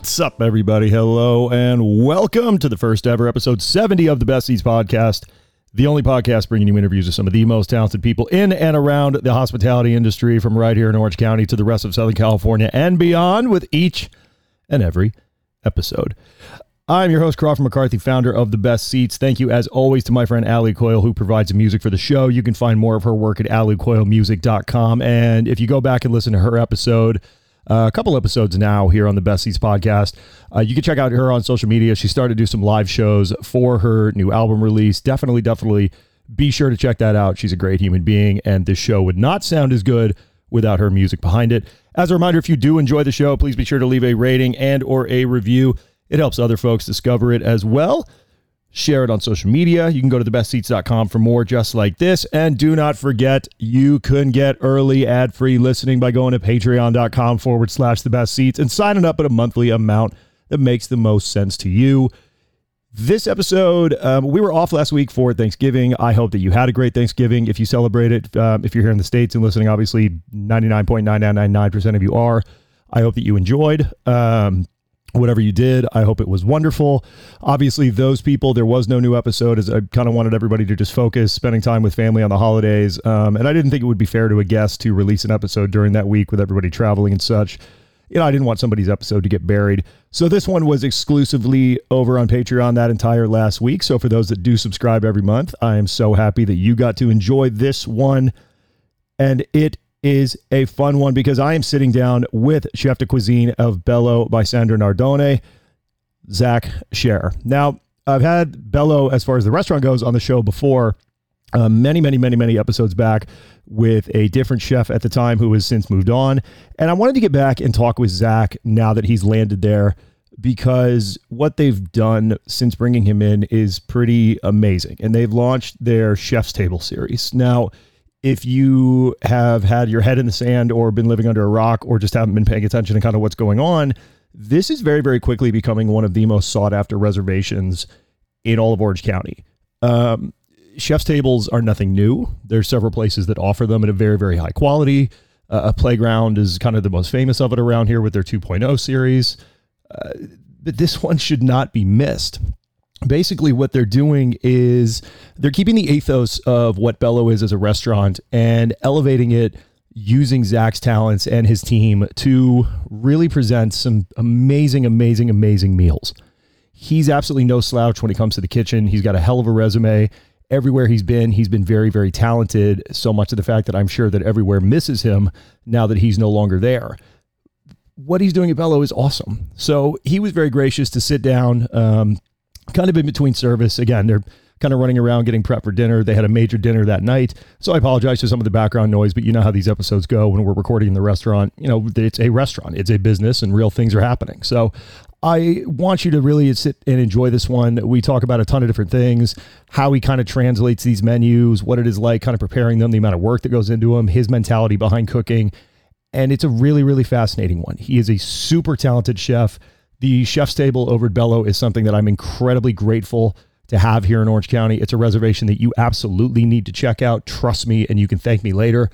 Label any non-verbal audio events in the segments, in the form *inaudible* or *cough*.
What's up, everybody? Hello, and welcome to the first ever episode 70 of the Best Ceats podcast, the only podcast bringing you interviews with some of the most talented people in and around the hospitality industry from right here in Orange County to the rest of Southern California and beyond with each and every episode. I'm your host, Crawford McCarthy, founder of The Best Ceats. Thank you, as always, to my friend Ali Coyle, who provides the music for the show. You can find more of her work at alliecoylemusic.com. And if you go back and listen to her episode, uh, a couple episodes now here on the Best Ceats podcast. Uh, you can check out her on social media. She started to do some live shows for her new album release. Definitely, definitely be sure to check that out. She's a great human being, and this show would not sound as good without her music behind it. As a reminder, if you do enjoy the show, please be sure to leave a rating and or a review. It helps other folks discover it as well. Share it on social media. You can go to thebestceats.com for more just like this. And do not forget, you can get early ad free listening by going to patreon.com forward slash the best ceats and signing up at a monthly amount that makes the most sense to you. This episode, um, we were off last week for Thanksgiving. I hope that you had a great Thanksgiving. If you celebrate it, um, if you're here in the States and listening, obviously 99.9999% of you are. I hope that you enjoyed. Um, whatever you did. I hope it was wonderful. Obviously those people there was no new episode as i kind of wanted everybody to just focus spending time with family on the holidays. Um, and i didn't think it would be fair to a guest to release an episode during that week with everybody traveling and such. You know i didn't want somebody's episode to get buried. So this one was exclusively over on patreon that entire last week. So for those that do subscribe every month i am so happy that you got to enjoy this one. And it is a fun one because I am sitting down with Chef de Cuisine of Bello by Sandro Nardone, Zach Scherer. Now, I've had Bello, as far as the restaurant goes, on the show before, uh, many, many, many, many episodes back with a different chef at the time who has since moved on. And I wanted to get back and talk with Zach now that he's landed there because what they've done since bringing him in is pretty amazing. And they've launched their Chef's Table series. Now, if you have had your head in the sand or been living under a rock or just haven't been paying attention to kind of what's going on, this is very, very quickly becoming one of the most sought after reservations in all of Orange County. Um, chef's tables are nothing new. There's several places that offer them at a very, very high quality. Uh, a playground is kind of the most famous of it around here with their 2.0 series. Uh, but this *laughs* one should not be missed basically what they're doing is they're keeping the ethos of what Bello is as a restaurant and elevating it using Zach's talents and his team to really present some amazing, amazing, amazing meals. He's absolutely no slouch when it comes to the kitchen. He's got a hell of a resume. Everywhere he's been, he's been very, very talented. So much of the fact that I'm sure that everywhere misses him now that he's no longer there what he's doing at Bello is awesome. So he was very gracious to sit down, um, kind of in between service. Again, they're kind of running around getting prep for dinner. They had a major dinner that night. So I apologize for some of the background noise, but you know how these episodes go when we're recording in the restaurant. You know, it's a restaurant, it's a business, and real things are happening. So I want you to really sit and enjoy this one. We talk about a ton of different things, how he kind of translates these menus, what it is like kind of preparing them, the amount of work that goes into them, his mentality behind cooking. And it's a really, really fascinating one. He is a super talented chef the chef's table over at Bello is something that I'm incredibly grateful to have here in Orange County. It's a reservation that you absolutely need to check out. Trust me, and you can thank me later.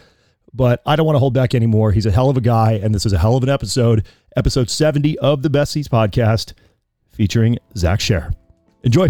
But I don't want to hold back anymore. He's a hell of a guy, and this is a hell of an episode, episode 70 of the Best Ceats podcast, featuring Zach Scherer. Enjoy.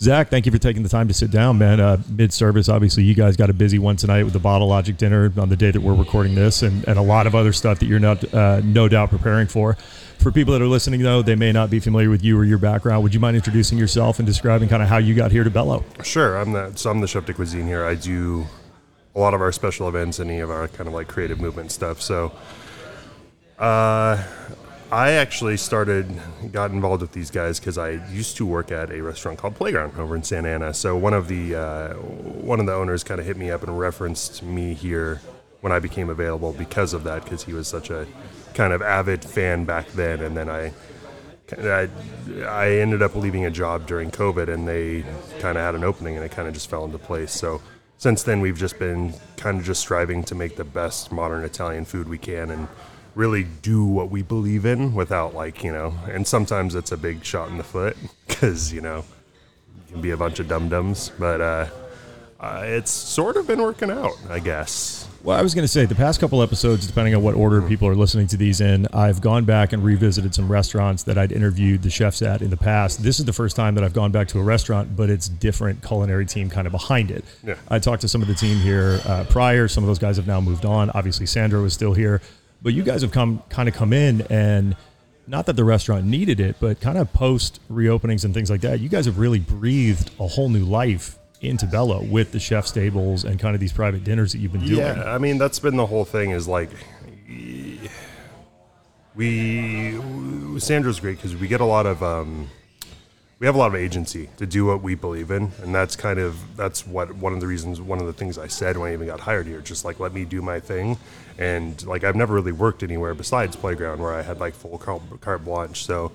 Zach, thank you for taking the time to sit down, man. Uh, Mid service, obviously, you guys got a busy one tonight with the Bottle Logic dinner on the day that we're recording this, and, and a lot of other stuff that you're not, uh, no doubt preparing for. For people that are listening, though, they may not be familiar with you or your background. Would you mind introducing yourself and describing kind of how you got here to Bello? Sure, I'm the so I'm the chef de cuisine here. I do a lot of our special events, any of our kind of like creative movement stuff. So, uh, I actually started, got involved with these guys because I used to work at a restaurant called Playground over in Santa Ana. So one of the uh, one of the owners kind of hit me up and referenced me here when I became available because of that, because he was such a kind of avid fan back then. And then I, I, I ended up leaving a job during COVID, and they kind of had an opening, and it kind of just fell into place. So since then, we've just been kind of just striving to make the best modern Italian food we can, and really do what we believe in without like you know and sometimes it's a big shot in the foot *laughs* because you know you can be a bunch of dum dums but uh, uh, it's sort of been working out i guess. Well i was going to say the past couple episodes depending on what order people are listening to these in i've gone back and revisited some restaurants that i'd interviewed the chefs at in the past. This is the first time that i've gone back to a restaurant but it's different culinary team kind of behind it. Yeah. i talked to some of the team here uh, prior. Some of those guys have now moved on. Obviously Sandro is still here but you guys have come kind of come in and not that the restaurant needed it, but kind of post reopenings and things like that, you guys have really breathed a whole new life into Bello with the chef's tables and kind of these private dinners that you've been doing. yeah i mean that's been the whole thing is like we Sandro's great because we get a lot of um, we have a lot of agency to do what we believe in and that's kind of that's what one of the reasons one of the things i said when i even got hired here just like let me do my thing. And like i've never really worked anywhere besides playground where i had like full car- carte blanche so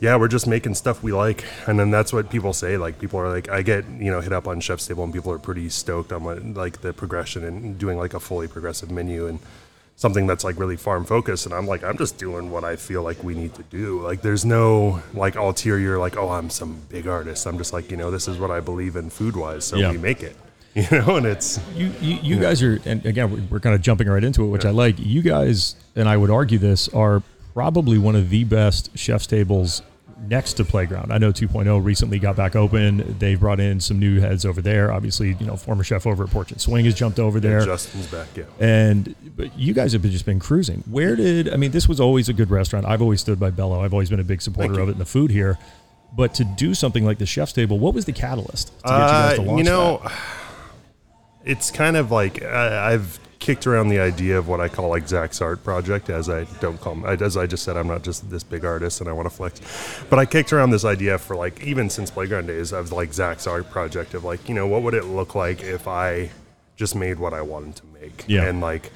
yeah we're just making stuff we like. And then that's what people say like people are like i get you know hit up on chef's table and people are pretty stoked on what like the progression and doing like a fully progressive menu and something that's like really farm focused and i'm like i'm just doing what i feel like we need to do. Like there's no like ulterior like oh i'm some big artist. I'm just like you know this is what i believe in food wise so Yeah. we make it. *laughs* You know and it's You, you, you guys are, and again, we're- we're kind of jumping right into it, which I like. You guys, and I would argue this, are probably one of the best chef's tables next to Playground. I know 2.0 recently got back open. They brought in some new heads over there. Obviously, you know, former chef over at Portrait Swing has jumped over there. justin's back yeah And but you guys have just been cruising. Where did I mean? This was always a good restaurant. I've always stood by Bello. I've always been a big supporter of it and the food here. But to do something like the chef's table, what was the catalyst to get you guys to Uh, launch you know, that? *sighs* it's kind of like I, I've kicked around the idea of what I call like Zach's art project, as I don't call as I just said, I'm not just this big artist and I want to flex, but I kicked around this idea for like even since playground days of like Zach's art project of like you know what would it look like if I just made what I wanted to make, Yeah. and like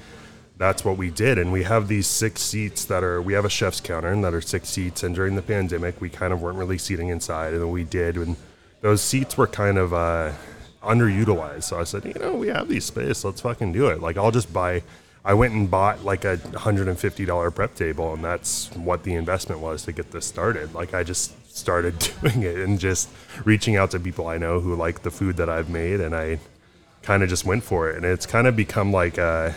that's what we did. And we have these six seats that are we have a chef's counter and that are six seats. And during the pandemic we kind of weren't really seating inside. And then we did and those seats were kind of uh, underutilized. So i said you know we have these space let's fucking do it. Like i'll just buy i went and bought like a $150 prep table and that's what the investment was to get this started. Like i just started *laughs* doing it and just reaching out to people i know who like the food that i've made and i kind of just went for it. And it's kind of become like uh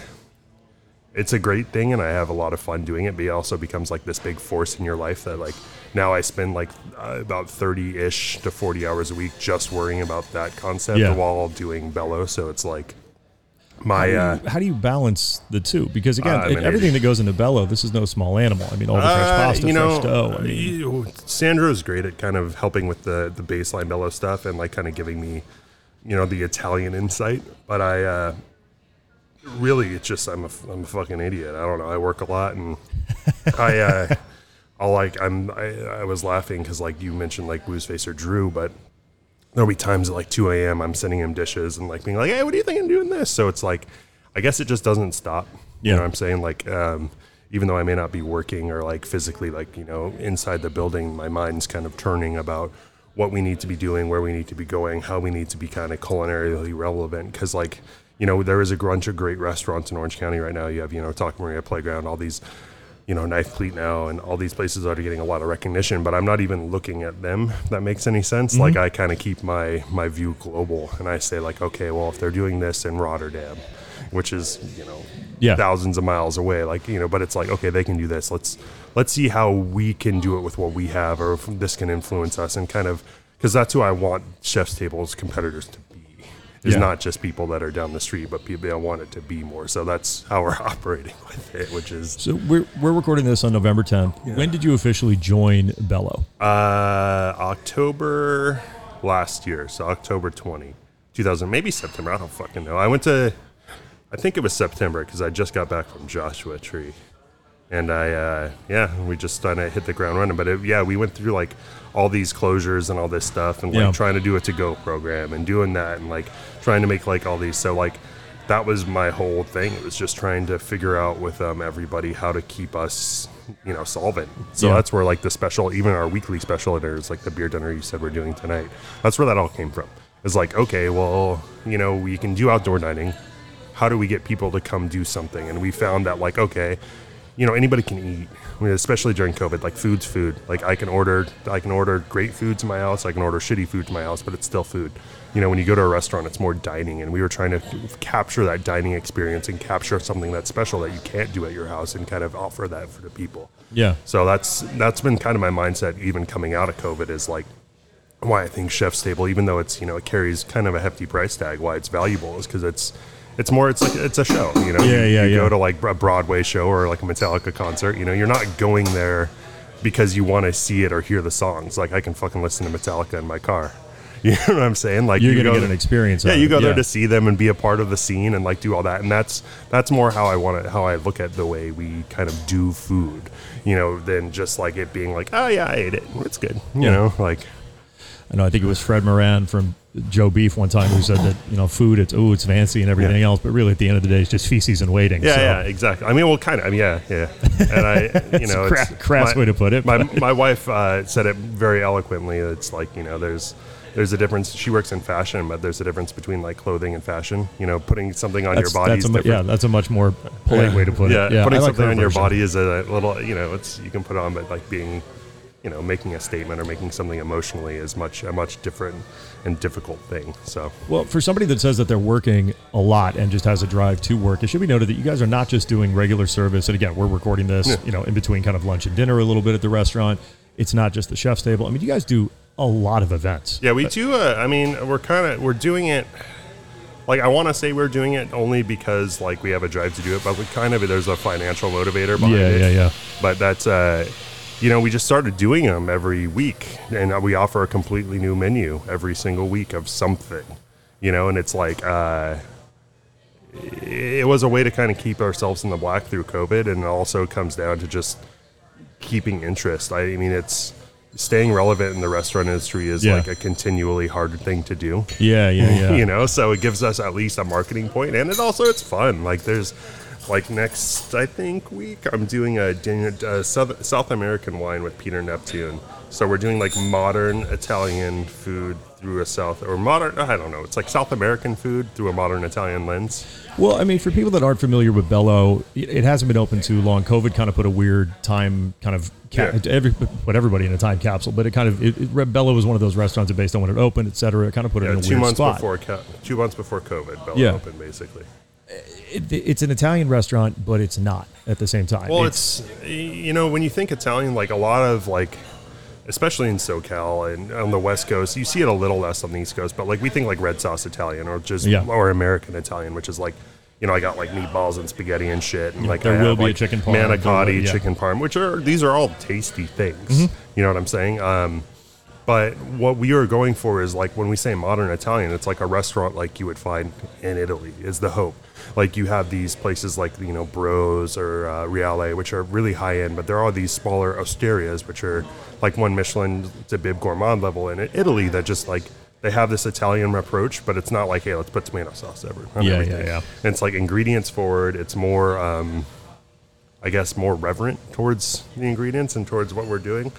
it's a great thing and I have a lot of fun doing it, but it also becomes like this big force in your life that like now I spend like uh, about 30 ish to 40 hours a week just worrying about that concept Yeah. while doing Bello. So it's like my, How uh, do, you, how do you balance the two? Because again, I'm it- everything that goes into Bello, this is no small animal. I mean, all the fresh Uh, pasta, you know, fresh dough. I mean, you- Sandro's great at kind of helping with the the baseline Bello stuff and like kind of giving me, you know, the Italian insight. But I uh, really, it's just I'm a I'm a fucking idiot. I don't know. I work a lot and I uh, *laughs* I'll like I'm I, I was laughing because like you mentioned like Bluesface or Drew, but there'll be times at like 2 a.m. I'm sending him dishes and like being like, hey, what do you think I'm doing this? So it's like, I guess it just doesn't stop. You Yeah. know what I'm saying? Like, um, even though I may not be working or like physically, like, you know, inside the building, my mind's kind of turning about what we need to be doing, where we need to be going, how we need to be kind of culinarily relevant. Cause like, you know, there is a bunch of great restaurants in Orange County right now. You have, you know, Taco Maria Playground, all these, you know, Knife Pleat now, and all these places are getting a lot of recognition. But I'm not even looking at them. That makes any sense. Mm-hmm. Like I kind of keep my my view global, and I say like, okay, well, if they're doing this in Rotterdam, which is you know Yeah. thousands of miles away, like you know, but it's like okay, they can do this. Let's let's see how we can do it with what we have, or if this can influence us, and kind of because that's who I want Chef's Table's competitors to be. Is Yeah. not just people that are down the street, but people I want it to be more. So that's how we're *laughs* operating with it, which is So we're we're recording this on November 10th. When did you officially join Bello? uh, October last year. So October 20, 2000, maybe September. I don't fucking know. I went to, I think it was September because I just got back from Joshua Tree. And I, uh, yeah, we just kind of hit the ground running. But it, yeah, we went through like all these closures and all this stuff and like Yeah. trying to do a to go program and doing that and like trying to make like all these. So, like, that was my whole thing. It was just trying to figure out with um, everybody how to keep us, you know, solvent. So Yeah. that's where like the special, even our weekly special dinners, like the beer dinner you said we're doing tonight, that's where that all came from. It's like, okay, well, you know, we can do outdoor dining. How do we get people to come do something? And we found that like, okay, you know, anybody can eat. I mean, especially during COVID, like food's food. Like I can order, I can order great food to my house. I can order shitty food to my house, but it's still food. You know, when you go to a restaurant, it's more dining, and we were trying to capture that dining experience and capture something that's special that you can't do at your house, and kind of offer that for the people. Yeah. So that's that's been kind of my mindset, even coming out of COVID, is like why I think Chef's Table, even though it's you know it carries kind of a hefty price tag, why it's valuable is because it's it's more it's like it's a show. You know, Yeah, you, yeah, you yeah. go to like a Broadway show or like a Metallica concert. You know, you're not going there because you want to see it or hear the songs. Like I can fucking listen to Metallica in my car. *laughs* You know what I'm saying? Like You're you to go get an experience yeah, you it. go there Yeah. to see them and be a part of the scene and like do all that, and that's that's more how I want to how I look at the way we kind of do food, you know, than just like it being like, oh yeah, I ate it, it's good, you Yeah. know, like I know. I think it was Fred Morin from Joe Beef one time who said that you know food it's oh it's fancy and everything else, but really at the end of the day it's just feces and waiting. yeah, so. yeah, exactly. I mean, well, kind of, I mean, yeah, yeah, and I, you *laughs* know, it's- crass my- way to put it, My but- my wife uh, said it very eloquently. It's like you know, there's. There's a difference. She works in fashion, but there's a difference between like clothing and fashion. You know, putting something on That's, your body that's is a, yeah, that's a much more polite way to put yeah, it. Yeah, putting like something on your body is a little, you know, it's you can put on, but like being, you know, making a statement or making something emotionally is much a much different and difficult thing. So Well, for somebody that says that they're working a lot and just has a drive to work, it should be noted that you guys are not just doing regular service. And again, we're recording this, Yeah. you know, in between kind of lunch and dinner a little bit at the restaurant. It's not just the chef's table. I mean, you guys do a lot of events. yeah, we do. Uh, I mean, we're kind of we're doing it. Like I want to say we're doing it only because like we have a drive to do it, but we kind of there's a financial motivator behind Yeah, it. yeah, yeah. But that's uh, you know, we just started doing them every week, and we offer a completely new menu every single week of something. You know, and it's like uh, it was a way to kind of keep ourselves in the black through COVID, and it also comes down to just keeping interest. I mean, it's staying relevant in the restaurant industry is Yeah. like a continually hard thing to do Yeah, yeah, *laughs* yeah. you know so it gives us at least a marketing point and it also it's fun like there's like next i think week i'm doing a dinner uh, south, south american wine with peter neptune so we're doing like modern italian food through a south or modern i don't know it's like south american food through a modern italian lens Well, I mean, for people that aren't familiar with Bello, it it hasn't been open too long. COVID kind of put a weird time kind of ca- Yeah. every put everybody in a time capsule, but it kind of it, it, Bello was one of those restaurants that based on when it opened, et cetera, it kind of put it yeah, in a two weird months spot. before two months before covid Bello Yeah. opened basically It, it's an Italian restaurant, but it's not at the same time. Well, it's, you know when you think Italian, like a lot of like, especially in SoCal and on the West Coast, you see it a little less on the East Coast. But like we think like red sauce Italian or just Yeah. or American Italian, which is like. You know, I got like meatballs and spaghetti and shit, and like there I will have, be a chicken parm, manicotti, yeah. chicken parm, which are these are all tasty things. Mm-hmm. You know what I'm saying? Um, but what we are going for is like when we say modern Italian, it's like a restaurant like you would find in Italy is the hope. Like you have these places like you know Bros or uh, Reale, which are really high end, but there are these smaller osterias, which are like one Michelin to Bib Gourmand level in Italy that just like they have this Italian approach, but it's not like hey, let's put tomato sauce everywhere. Yeah, everything. yeah, yeah. And it's like ingredients forward. It's more. Um, I guess more reverent towards the ingredients and towards what we're doing,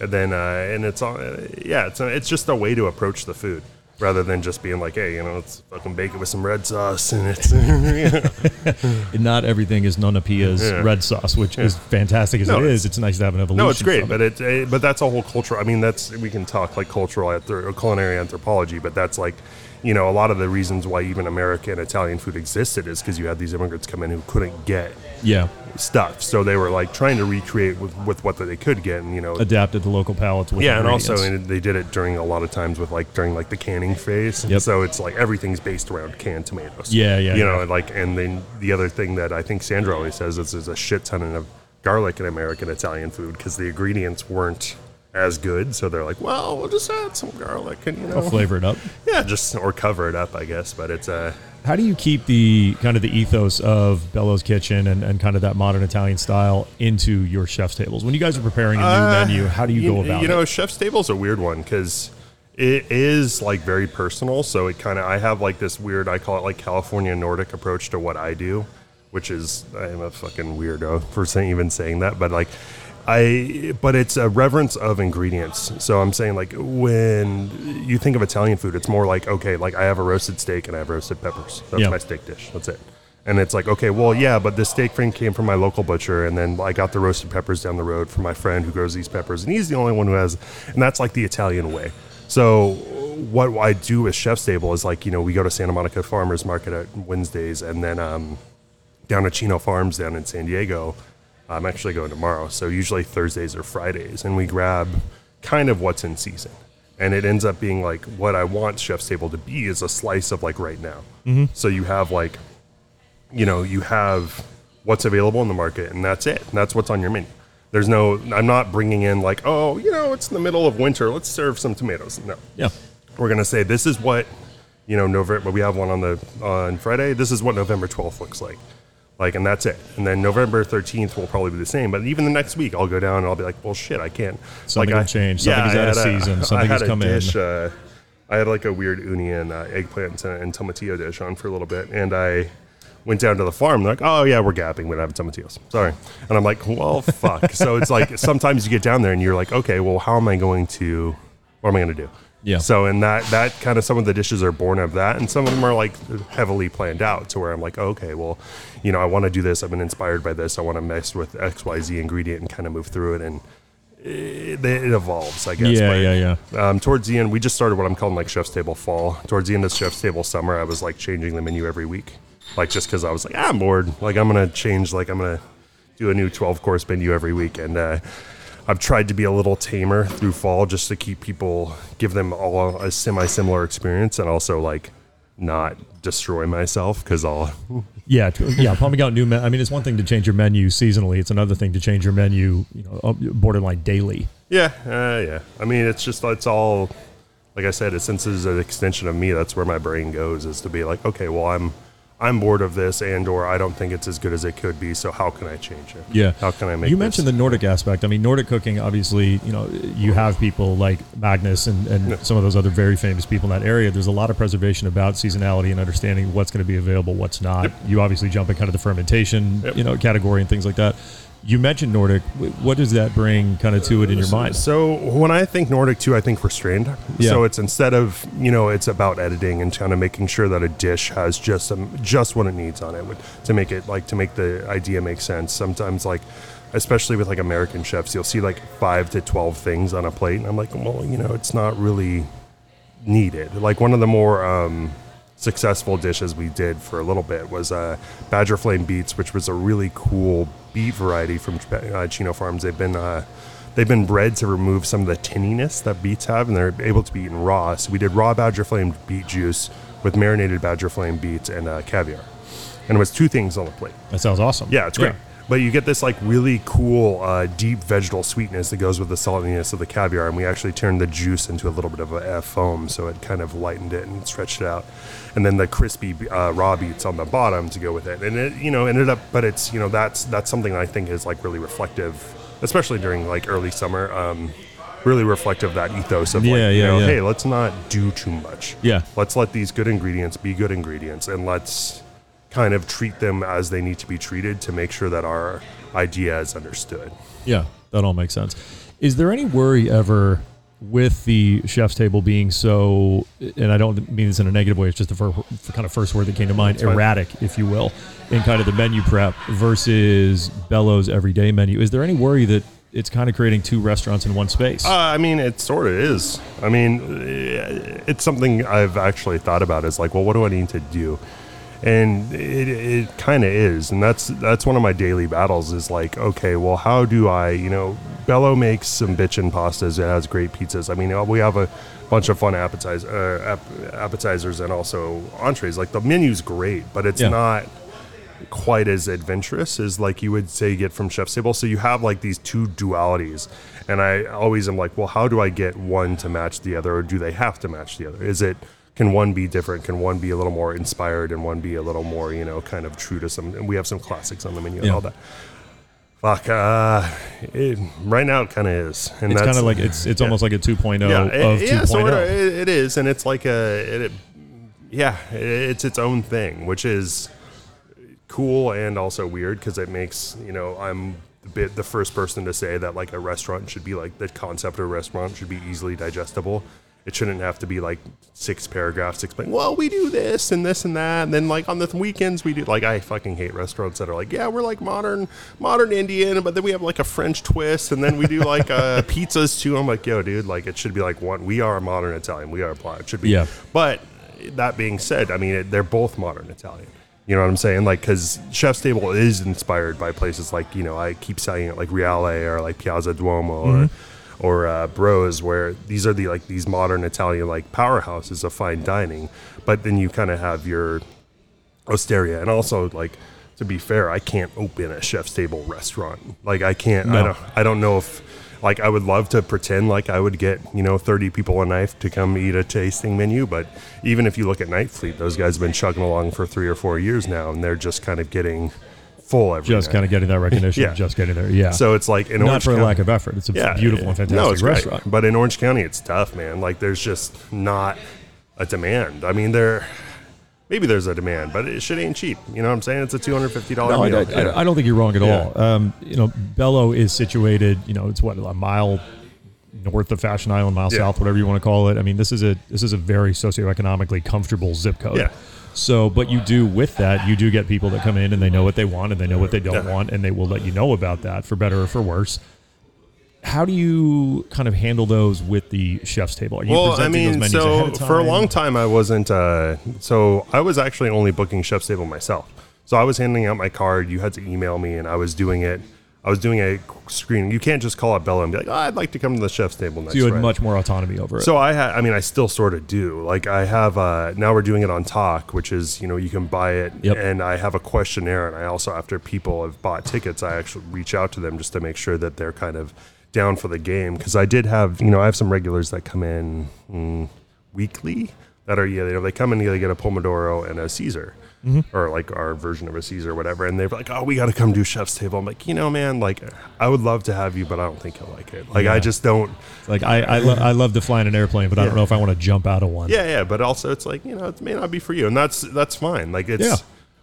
and then uh, and it's all yeah, it's a, it's just a way to approach the food rather than just being like, hey, you know, let's fucking bake it with some red sauce and it's *laughs* *laughs* not everything is Nona Pia's Yeah. red sauce, which is fantastic as No, it's- It's nice to have an evolution. no, it's great, but it. it, but that's a whole culture. I mean, that's we can talk like cultural anthrop- culinary anthropology, but that's like you know, a lot of the reasons why even American Italian food existed is because you had these immigrants come in who couldn't get Yeah. stuff, so they were like trying to recreate with, with what they could get, and you know, Adapted to local palates. With yeah, and also and they did it during a lot of times with like during like the canning phase. Yep. So it's like everything's based around canned tomatoes. Yeah, yeah, You know, yeah. and like and then the other thing that I think Sandro always says is there's a shit ton of garlic in American Italian food because the ingredients weren't as good. So they're like, well, we'll just add some garlic and you know, I'll flavor it up. *laughs* yeah, just or cover it up, I guess. But it's uh, How do you keep the kind of the ethos of Bello's Kitchen and, and kind of that modern Italian style into your chef's tables? When you guys are preparing a new Uh, menu, how do you, go about you know, it? chef's table's a weird one because it is like very personal. So it kind of I have like this weird I call it like California Nordic approach to what I do, which is I'm a fucking weirdo for saying, even saying that, but like. I, but it's a reverence of ingredients. So I'm saying, like, when you think of Italian food, it's more like, okay, like I have a roasted steak and I have roasted peppers. That's Yeah. my steak dish. That's it. And it's like, okay, well, yeah, but the steak frame came from my local butcher, and then I got the roasted peppers down the road from my friend who grows these peppers, and he's the only one who has, and that's like the Italian way. So what I do with Chef's Table is like, you know, we go to Santa Monica Farmers Market at Wednesdays, and then um, down at Chino Farms down in San Diego. I'm actually going tomorrow, so usually Thursdays or Fridays, and we grab kind of what's in season. And it ends up being like what I want Chef's Table to be is a slice of like right now. Mm-hmm. So you have like you know, you have what's available in the market, and that's it. And that's what's on your menu. There's no, I'm not bringing in like, oh, you know, it's in the middle of winter. Let's serve some tomatoes. No, Yeah. we're gonna say this is what, you know, November. but We have one on the on Friday. This is what November 12th looks like. Like, and that's it. And then November 13th will probably be the same. But even the next week, I'll go down and I'll be like, well, shit, I can't. Something like, will change. Something is out of a- season. *laughs* I Something had has in. Uh, I had like a weird uni and uh, eggplant and, and tomatillo dish on for a little bit, and I went down to the farm. They're like, "Oh yeah, we're gapping. We're having tomatillos." Sorry, and I'm like, "Well, *laughs* fuck." so it's like sometimes you get down there and you're like, "Okay, well, how am I going to? What am I going to do?" Yeah. So and that that kind of some of the dishes are born of that, and some of them are like heavily planned out to where I'm like, okay, well, you know, I want to do this. I've been inspired by this. I want to mess with X Y Z ingredient and kind of move through it and. It, it evolves, I guess. Yeah, but, yeah, yeah. um, towards the end, we just started what I'm calling like Chef's Table Fall. Towards the end of Chef's Table Summer, I was like changing the menu every week, like just because I was like, ah, I'm bored. Like I'm gonna change. Like I'm gonna do a new 12 course menu every week, and uh, I've tried to be a little tamer through fall just to keep people, give them all a semi similar experience, and also like not destroy myself because I'll *laughs* Yeah, yeah. Pumping out new. Me- I mean, it's one thing to change your menu seasonally. It's another thing to change your menu, you know, borderline daily. Yeah, uh, yeah. I mean, it's just it's all like I said. It, since it's an extension of me, that's where my brain goes is to be like, okay, well, I'm I'm bored of this, and or I don't think it's as good as it could be. So how can I change it? Yeah. How can I make? It You this- mentioned the Nordic aspect. I mean, Nordic cooking, obviously, you know, you have people like Magnus and, and some of those other very famous people in that area. There's a lot of preservation about seasonality and understanding what's going to be available, what's not. You obviously jump in kind of the fermentation, Yep. you know, category and things like that. You mentioned Nordic. What does that bring kind of to it in your mind? So when I think Nordic too, I think restrained. Yeah. So it's instead of you know, it's about editing and kind of making sure that a dish has just um, just what it needs on it to make it like to make the idea make sense. Sometimes like. Especially with like American chefs, you'll see like five to twelve things on a plate, and I'm like, well, you know, it's not really needed. Like one of the more um, successful dishes we did for a little bit was uh, Badger Flame Beets, which was a really cool beet variety from uh, Chino Farms. They've been uh, they've been bred to remove some of the tinniness that beets have, and they're able to be eaten raw. So we did raw Badger Flame beet juice with marinated Badger Flame beets and uh, caviar, and it was two things on the plate. That sounds awesome. Yeah, it's great. But you get this like really cool uh, deep vegetal sweetness that goes with the saltiness of the caviar, and we actually turned the juice into a little bit of a, a foam, so it kind of lightened it and stretched it out, and then the crispy uh, raw beets on the bottom to go with it, and it you know ended up, but it's you know that's that's something I think is like really reflective, especially during like early summer. Um, Really reflective of that ethos of like, Yeah, you know, yeah. hey, let's not do too much. Yeah. Let's let these good ingredients be good ingredients and let's kind of treat them as they need to be treated to make sure that our idea is understood. Yeah, that all makes sense. Is there any worry ever with the chef's table being so, and I don't mean this in a negative way, it's just the kind of first word that came to mind, fine. erratic, if you will, in kind of the menu prep versus Bello's everyday menu? Is there any worry that it's kind of creating two restaurants in one space. Uh, I mean, it sort of is. I mean, it's something I've actually thought about. Is like, well, what do I need to do? And it, it kind of is, and that's that's one of my daily battles. Is like, okay, well, how do I, you know, Bello makes some bitchin' pastas. It has great pizzas. I mean, we have a bunch of fun appetizer, uh, ap- appetizers and also entrees. Like the menu's great, but it's Yeah. not quite as adventurous as like you would say get from chef's table so you have like these two dualities and i always am like well how do i get one to match the other or do they have to match the other is it can one be different can one be a little more inspired and one be a little more you know kind of true to some and we have some classics on the menu and all that fuck uh it, right now it kind of is and it's kind of like it's it's yeah. almost like a 2.0 yeah, of it- yeah, 2.0. sort of. It, it is, and it's like a, it, it- yeah, it, it's its own thing, which is cool and also weird because it makes you know I'm the bit the first person to say that like a restaurant should be like the concept of a restaurant should be easily digestible. It shouldn't have to be like six paragraphs explaining. Well, we do this and this and that, and then like on the weekends we do like I fucking hate restaurants that are like, yeah, we're like modern, modern Indian, but then we have like a French twist, and then we do like uh, *laughs* pizzas too. I'm like, yo, dude, like it should be like one. We are modern Italian. We are black. It should be. Yeah. But that being said, I mean, it, they're both modern Italian. You know what I'm saying? Like, because Chef's Table is inspired by places like, you know, I keep saying it like Reale or like Piazza Duomo or, or uh, Bros, where these are the like these modern Italian like powerhouses of fine dining. But then you kind of have your Osteria, and also like to be fair, I can't open a chef's table restaurant. Like I can't. I don't. I don't know if. Like I would love to pretend like I would get you know thirty people a knife to come eat a tasting menu, but even if you look at Knife Pleat, those guys have been chugging along for three or four years now, and they're just kind of getting full every just night. kind of getting that recognition, *laughs* Yeah. just getting there. Yeah. So it's like in not Orange for County, lack of effort. It's a beautiful and fantastic no, it's great. restaurant. But in Orange County, it's tough, man. Like there's just not a demand. I mean, there maybe there's a demand, but it shit ain't cheap. You know what I'm saying? It's a two hundred fifty dollar No, I, meal. I- I don't think you're wrong at Yeah. all. Um, you know, Bello is situated. You know, it's what a mile north of Fashion Island, mile Yeah. south, whatever you want to call it. I mean, this is a this is a very socioeconomically comfortable zip code. Yeah. So, but you do with that, you do get people that come in and they know what they want and they know what they don't want, and they will let you know about that for better or for worse. How do you kind of handle those with the chef's table? Are you well, I presenting those mean, menus so ahead of time? for a long time, I wasn't. Uh, so I was actually only booking Chef's Table myself. So I was handing out my card. You had to email me, and I was doing it. I was doing a screening. You can't just call up Bello and be like, oh, "I'd like to come to the Chef's Table next." So you had Friday." much more autonomy over it. So I had, I mean, I still sort of do. Like I have, uh, now we're doing it on Tock, which is, you know, you can buy it. Yep. And I have a questionnaire. And I also, after people have bought tickets, I actually reach out to them just to make sure that they're kind of down for the game. Cause I did have, you know, I have some regulars that come in mm, weekly that are, yeah, they, they come in, they get a Pomodoro and a Caesar. Mm-hmm. Or like our version of a Caesar or whatever, and they're like, "Oh, we got to come do Chef's Table." I'm like, you know, man, like, I would love to have you, but I don't think you'll like it. Like, Yeah. I just don't. like I I, lo- I love to fly in an airplane, but I don't know if I want to jump out of one. Yeah, yeah, but also it's like you know it may not be for you, and that's that's fine. Like it's Yeah.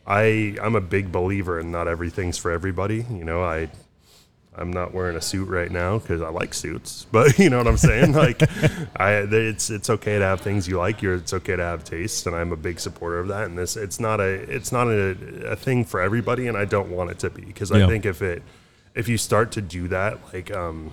I I'm a big believer in not everything's for everybody. You know, I I'm not wearing a suit right now because I like suits, *laughs* but you know what I'm saying. like *laughs* I it's it's okay to have things you like. You're it's okay to have tastes, and I'm a big supporter of that. And this it's not a it's not a, a thing for everybody, and I don't want it to be because Yeah. I think if it if you start to do that, like um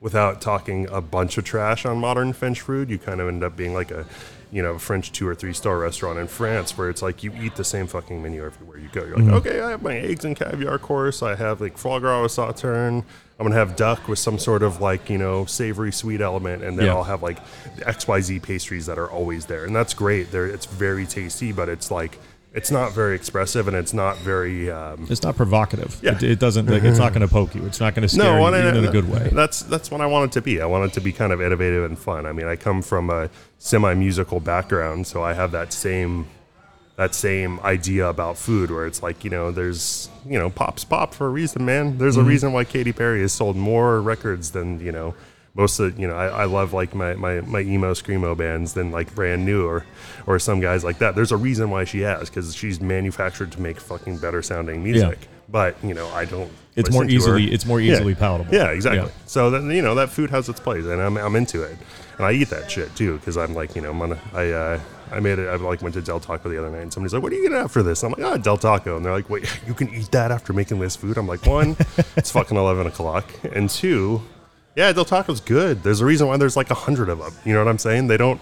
without talking a bunch of trash on modern French food, you kind of end up being like a, you know, French two or three star restaurant in France where it's like you eat the same fucking menu everywhere you go. You're like, mm-hmm. okay, I have my eggs and caviar course. I have like foie gras with sauterne. I'm gonna have duck with some sort of like you know savory sweet element, and then Yeah. I'll have like the X Y Z pastries that are always there, and that's great. There, it's very tasty, but it's like it's not very expressive, and it's not very. Um, It's not provocative. Yeah. It, it doesn't. Like, it's not going *laughs* to poke you. It's not going to scare you, and I- in a good way. That's that's what I want it to be. I want it to be kind of innovative and fun. I mean, I come from a semi-musical background, so I have that same that same idea about food, where it's like you know, there's you know, pop's pop for a reason, man. There's Mm-hmm. a reason why Katy Perry has sold more records than you know. Most of you know, I, I love like my, my, my emo screamo bands than like brand new or or some guys like that. There's a reason why she has because she's manufactured to make fucking better sounding music. Yeah. but you know I don't. It's more easily it's more Yeah. easily palatable. Yeah, exactly. Yeah. So then you know that food has its place, and I'm, I'm into it, and I eat that shit too because I'm like you know I'm on a, I uh, I made it. I like went to Del Taco the other night, and somebody's like, "What are you gonna have for this?" I'm like, "Oh, Del Taco," and they're like, "Wait, *laughs* you can eat that after making this food?" I'm like, one, it's fucking eleven o'clock, and two, yeah, Del Taco's good. There's a reason why there's like a hundred of them. You know what I'm saying? They don't.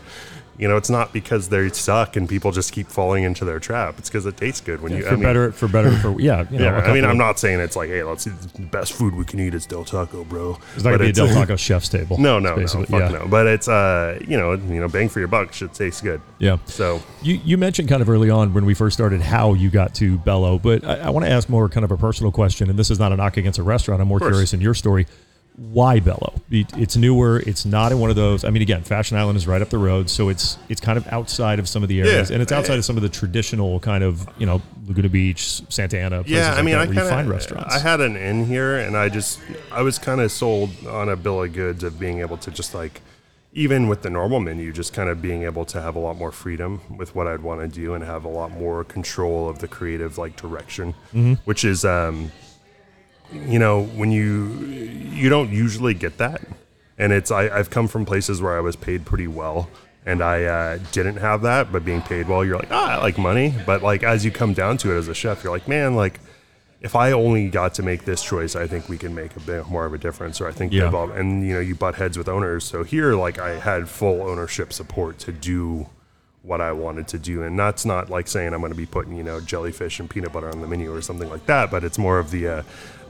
You know, it's not because they suck and people just keep falling into their trap. It's because it tastes good when you. For I mean, better for better for yeah, you know, yeah, I mean, I'm not saying it's like, hey, let's eat the best food we can eat is Del Taco, bro. It's not gonna be a Del *laughs* Taco chef's table. No, no, no, fuck yeah. no. But it's uh, you know, you know, bang for your buck should taste good. Yeah. So You, you mentioned kind of early on when we first started how you got to Bello, but I, I want to ask more kind of a personal question, and this is not a knock against a restaurant. I'm more curious in your story. Why Bello? It's newer. It's not in one of those. I mean, again, Fashion Island is right up the road, so it's it's kind of outside of some of the areas, Yeah. and it's outside of some of the traditional kind of you know Laguna Beach, Santa Ana. Places yeah, I mean, that I kind you find of restaurants. I had an inn here, and I just I was kind of sold on a bill of goods of being able to just like. Even with the normal menu, just kind of being able to have a lot more freedom with what I'd want to do and have a lot more control of the creative like direction, Mm-hmm. which is um, you know when you you don't usually get that and it's I, i've come from places where i was paid pretty well and i uh, didn't have that but being paid well you're like ah i like money but like as you come down to it as a chef you're like man like if i only got to make this choice i think we can make a bit more of a difference or i think Yeah. and you know you butt heads with owners so here like i had full ownership support to do what I wanted to do. And that's not like saying I'm going to be putting, you know, jellyfish and peanut butter on the menu or something like that, but it's more of the, uh,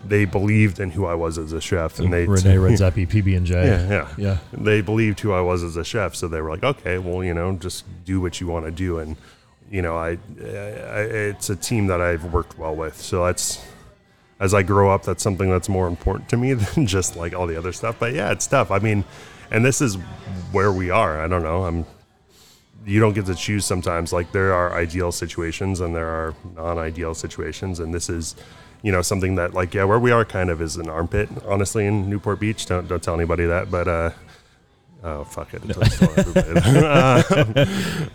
they believed in who I was as a chef and they, René *laughs* Redzepi, PB and J. yeah, yeah, yeah. They believed who I was as a chef, so they were like, okay, well, you know, just do what you want to do, and you know, I, I, it's a team that I've worked well with, so that's as I grow up, that's something that's more important to me *laughs* than just like all the other stuff. But yeah, it's tough. I mean, and this is where we are. I don't know. I'm. You don't get to choose sometimes. Like there are ideal situations and there are non-ideal situations, and this is, you know, something that like yeah, where we are kind of is an armpit, honestly, in Newport Beach. Don't don't tell anybody that, but uh, oh fuck it, Don't tell everybody. uh,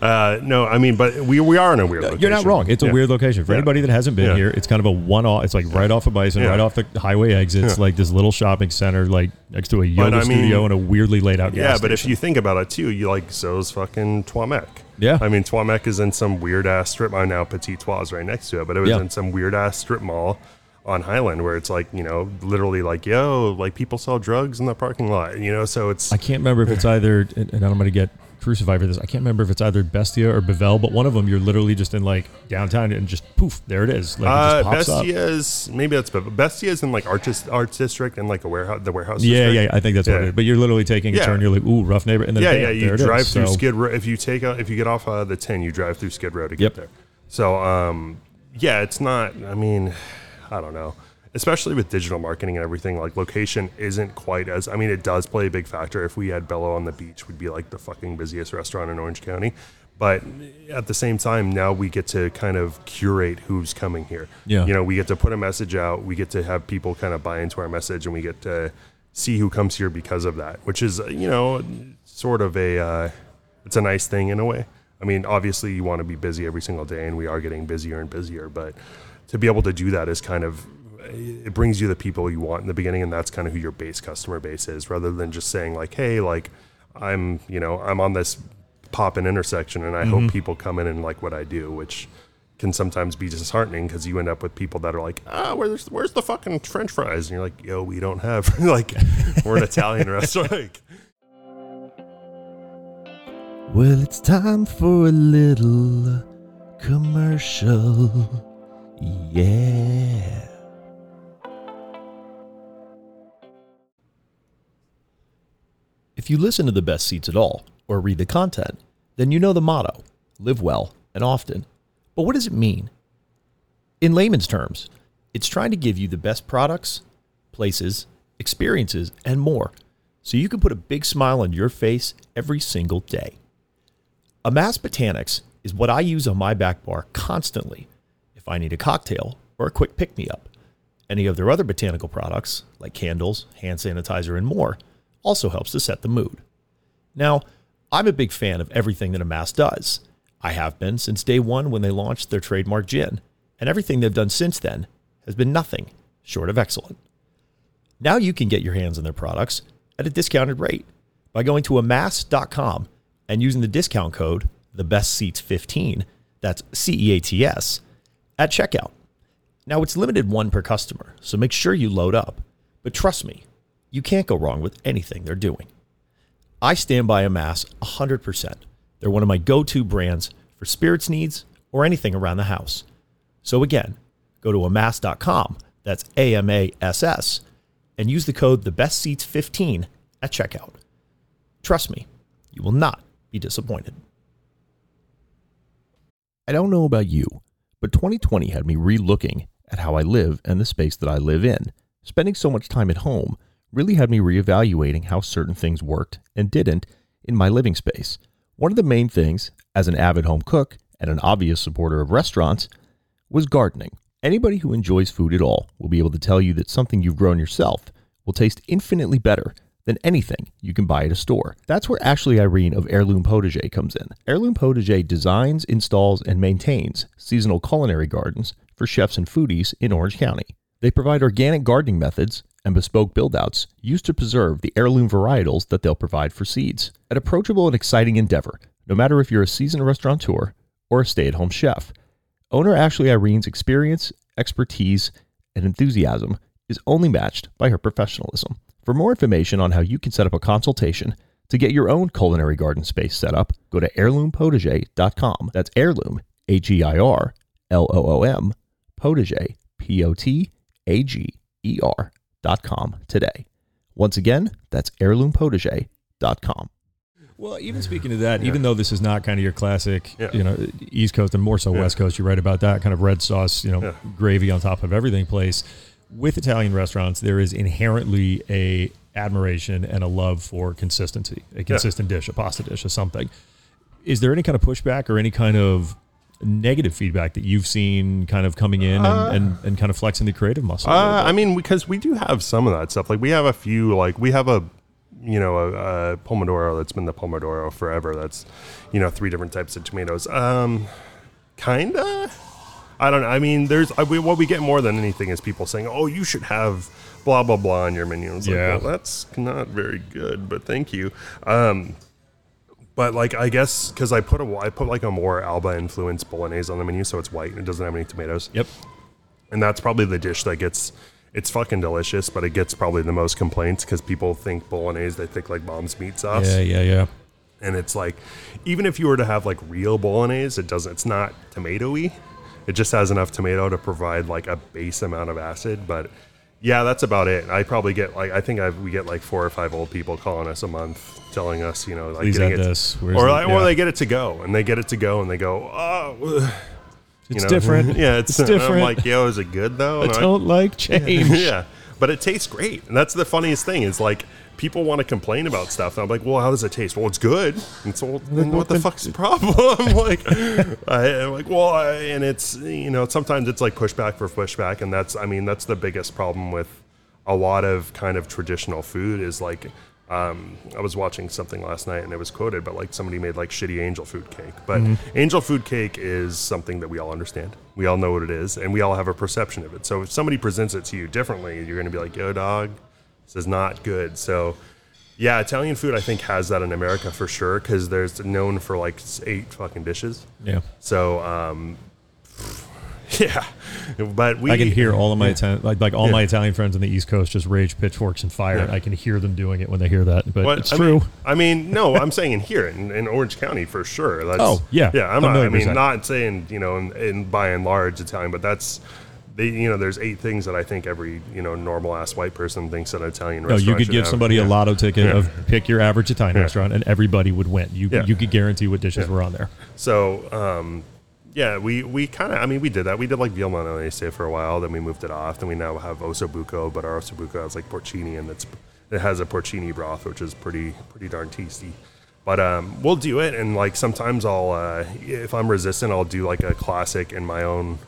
*laughs* *laughs* uh, no, I mean, but we we are in a weird. Location. You're not wrong. It's a Yeah. weird location for Yeah. anybody that hasn't been Yeah. here. It's kind of a one-off. It's like right off of Bison, right off the highway exits, like this little shopping center, like next to a yoga mean- studio and a weirdly laid out. Yeah, but if you think about it too, you like so's fucking Trois Mec. Yeah. I mean Trois Mec is in some weird ass strip. mall now Petit Trois is right next to it, but it was Yeah. in some weird ass strip mall on Highland where it's like you know literally like yo like people sell drugs in the parking lot. You know, so it's I can't remember if it's either, and and I'm going to get crucified for this. I can't remember if it's either Bestia or Bavel, but one of them you're literally just in like downtown and just poof, there it is. Like it uh, just pops up. Bestia's maybe that's Bestia's in like arts arts district and like a warehouse the warehouse. Yeah, district. yeah, I think that's what it is. But you're literally taking a Yeah. turn. You're like, ooh, rough neighbor, and then yeah, bam, yeah. You it is. drive through So- Skid Row. If you take out, if you get off uh, the ten, you drive through Skid Row to get Yep. there. So, um, yeah, it's not. I mean, *sighs* I don't know. Especially with digital marketing and everything, like location isn't quite as. I mean, it does play a big factor. If we had Bello on the beach, we'd be like the fucking busiest restaurant in Orange County. But at the same time, now we get to kind of curate who's coming here. Yeah. You know, we get to put a message out. We get to have people kind of buy into our message, and we get to see who comes here because of that, which is, you know, sort of a, uh, it's a nice thing in a way. I mean, obviously you want to be busy every single day, and we are getting busier and busier. But to be able to do that is kind of, it brings you the people you want in the beginning, and that's kind of who your base customer base is, rather than just saying like, hey, like I'm, you know, I'm on this pop in intersection, and I hope people come in and like what I do, which can sometimes be disheartening because you end up with people that are like, ah, where's where's the fucking French fries? And you're like, yo, we don't have *laughs* like we're an *laughs* Italian restaurant. Like, Well, it's time for a little commercial. Yeah. If you listen to the best ceats at all, or read the content, then you know the motto live well and often. But what does it mean? In layman's terms, it's trying to give you the best products, places, experiences, and more so you can put a big smile on your face every single day. Amass Botanics is what I use on my back bar constantly if I need a cocktail or a quick pick me up. Any of their other botanical products, like candles, hand sanitizer, and more, also helps to set the mood. Now, I'm a big fan of everything that Amass does. I have been since day one when they launched their trademark gin, and everything they've done since then has been nothing short of excellent. Now you can get your hands on their products at a discounted rate by going to amass.com and using the discount code the best ceats 15 that's C E A T S at checkout. Now it's limited one per customer, so make sure you load up. But trust me, you can't go wrong with anything they're doing. I stand by Amass 100%. They're one of my go-to brands for spirits needs or anything around the house. So again, go to amass.com, that's A M A S S, and use the code the best ceats 15 at checkout. Trust me, you will not be disappointed. I don't know about you, but 2020 had me re-looking at how I live and the space that I live in. Spending so much time at home really had me reevaluating how certain things worked and didn't in my living space. One of the main things, as an avid home cook and an obvious supporter of restaurants, was gardening. Anybody who enjoys food at all will be able to tell you that something you've grown yourself will taste infinitely better than anything you can buy at a store. That's where Ashley Irene of Heirloom Potager comes in. Heirloom Potager designs, installs, and maintains seasonal culinary gardens for chefs and foodies in Orange County. They provide organic gardening methods and bespoke build-outs used to preserve the heirloom varietals that they'll provide for seeds. An approachable and exciting endeavor, no matter if you're a seasoned restaurateur or a stay-at-home chef. Owner Ashley Irene's experience, expertise, and enthusiasm is only matched by her professionalism. For more information on how you can set up a consultation to get your own culinary garden space set up, go to heirloompotager.com. That's heirloom, H E I R L O O M, potager, P O T A G E R dot com today. Once again, that's heirloompotager.com. Well, even speaking to that, even though this is not kind of your classic, Yeah. you know, East Coast and more so Yeah. West Coast, you're right about that kind of red sauce, you know, Yeah. gravy on top of everything place. With Italian restaurants, there is inherently a admiration and a love for consistency, a consistent dish, a pasta dish, or something. Is there any kind of pushback or any kind of negative feedback that you've seen kind of coming in and, and, and kind of flexing the creative muscle? Uh. I mean, because we do have some of that stuff. Like we have a few. Like we have a, you know, a, a pomodoro that's been the pomodoro forever. That's, you know, three different types of tomatoes. Um, kinda. I don't know. I mean, there's I, we, what we get more than anything is people saying, "Oh, you should have blah blah blah on your menu." It's Yeah. like, well, that's not very good, but thank you. Um, but like, I guess because I put a I put like a more Alba influenced bolognese on the menu, so it's white and it doesn't have any tomatoes yep. and that's probably the dish that gets it's fucking delicious but it gets probably the most complaints because people think bolognese they think like mom's meat sauce Yeah, yeah, yeah. and it's like even if you were to have like real bolognese it doesn't it's not tomatoey it just has enough tomato to provide like a base amount of acid but yeah that's about it i probably get like i think i we get like four or five old people calling us a month telling us you know like Please getting it this. Or, the- like, yeah. or they get it to go and they get it to go and they go oh ugh," It's you know? different. *laughs* yeah it's, It's *laughs* different. i'm like yo is it good though I And I- don't like *laughs* change. yeah, but it tastes great, and that's the funniest thing. Is like people want to complain about stuff, and I'm like, well, how does it taste? Well, it's good. And so, then what the fuck's the problem? *laughs* like, I, am like, well, I, and it's you know, sometimes it's like pushback for pushback, and that's, I mean, that's the biggest problem with a lot of kind of traditional food is like. Um, I was watching something last night and it was quoted, but like somebody made like shitty angel food cake. But angel food cake is something that we all understand. We all know what it is, and we all have a perception of it. So if somebody presents it to you differently, you're going to be like, "Yo, dog, this is not good." So, yeah, Italian food I think has that in America for sure because there's known for like eight fucking dishes. Yeah. So, um, *laughs* yeah, but we I can hear all of my Italian, like like all Yeah. my Italian friends on the East Coast just rage pitchforks and fire. Yeah. I can hear them doing it when they hear that, but What- it's I true. Mean, I mean, no, I'm saying in here in, in Orange County for sure. That's, Oh, yeah, yeah. I'm not. I mean, not saying you know, in, in by and large Italian, but that's. They, you know, there's eight things that I think every you know normal ass white person thinks an Italian no, restaurant. you could give have. somebody a lotto ticket Yeah. of pick your average Italian Yeah. restaurant, and everybody would win. You Yeah. you could guarantee what dishes Yeah. were on there. So, um, yeah, we, we kind of, I mean, we did that. We did like veal milanese for a while, then we moved it off. Then we now have ossobuco, but our ossobuco has like porcini and it's, it has a porcini broth, which is pretty, pretty darn tasty. But um, we'll do it. And like sometimes I'll, uh, if I'm resistant, I'll do like a classic in my own,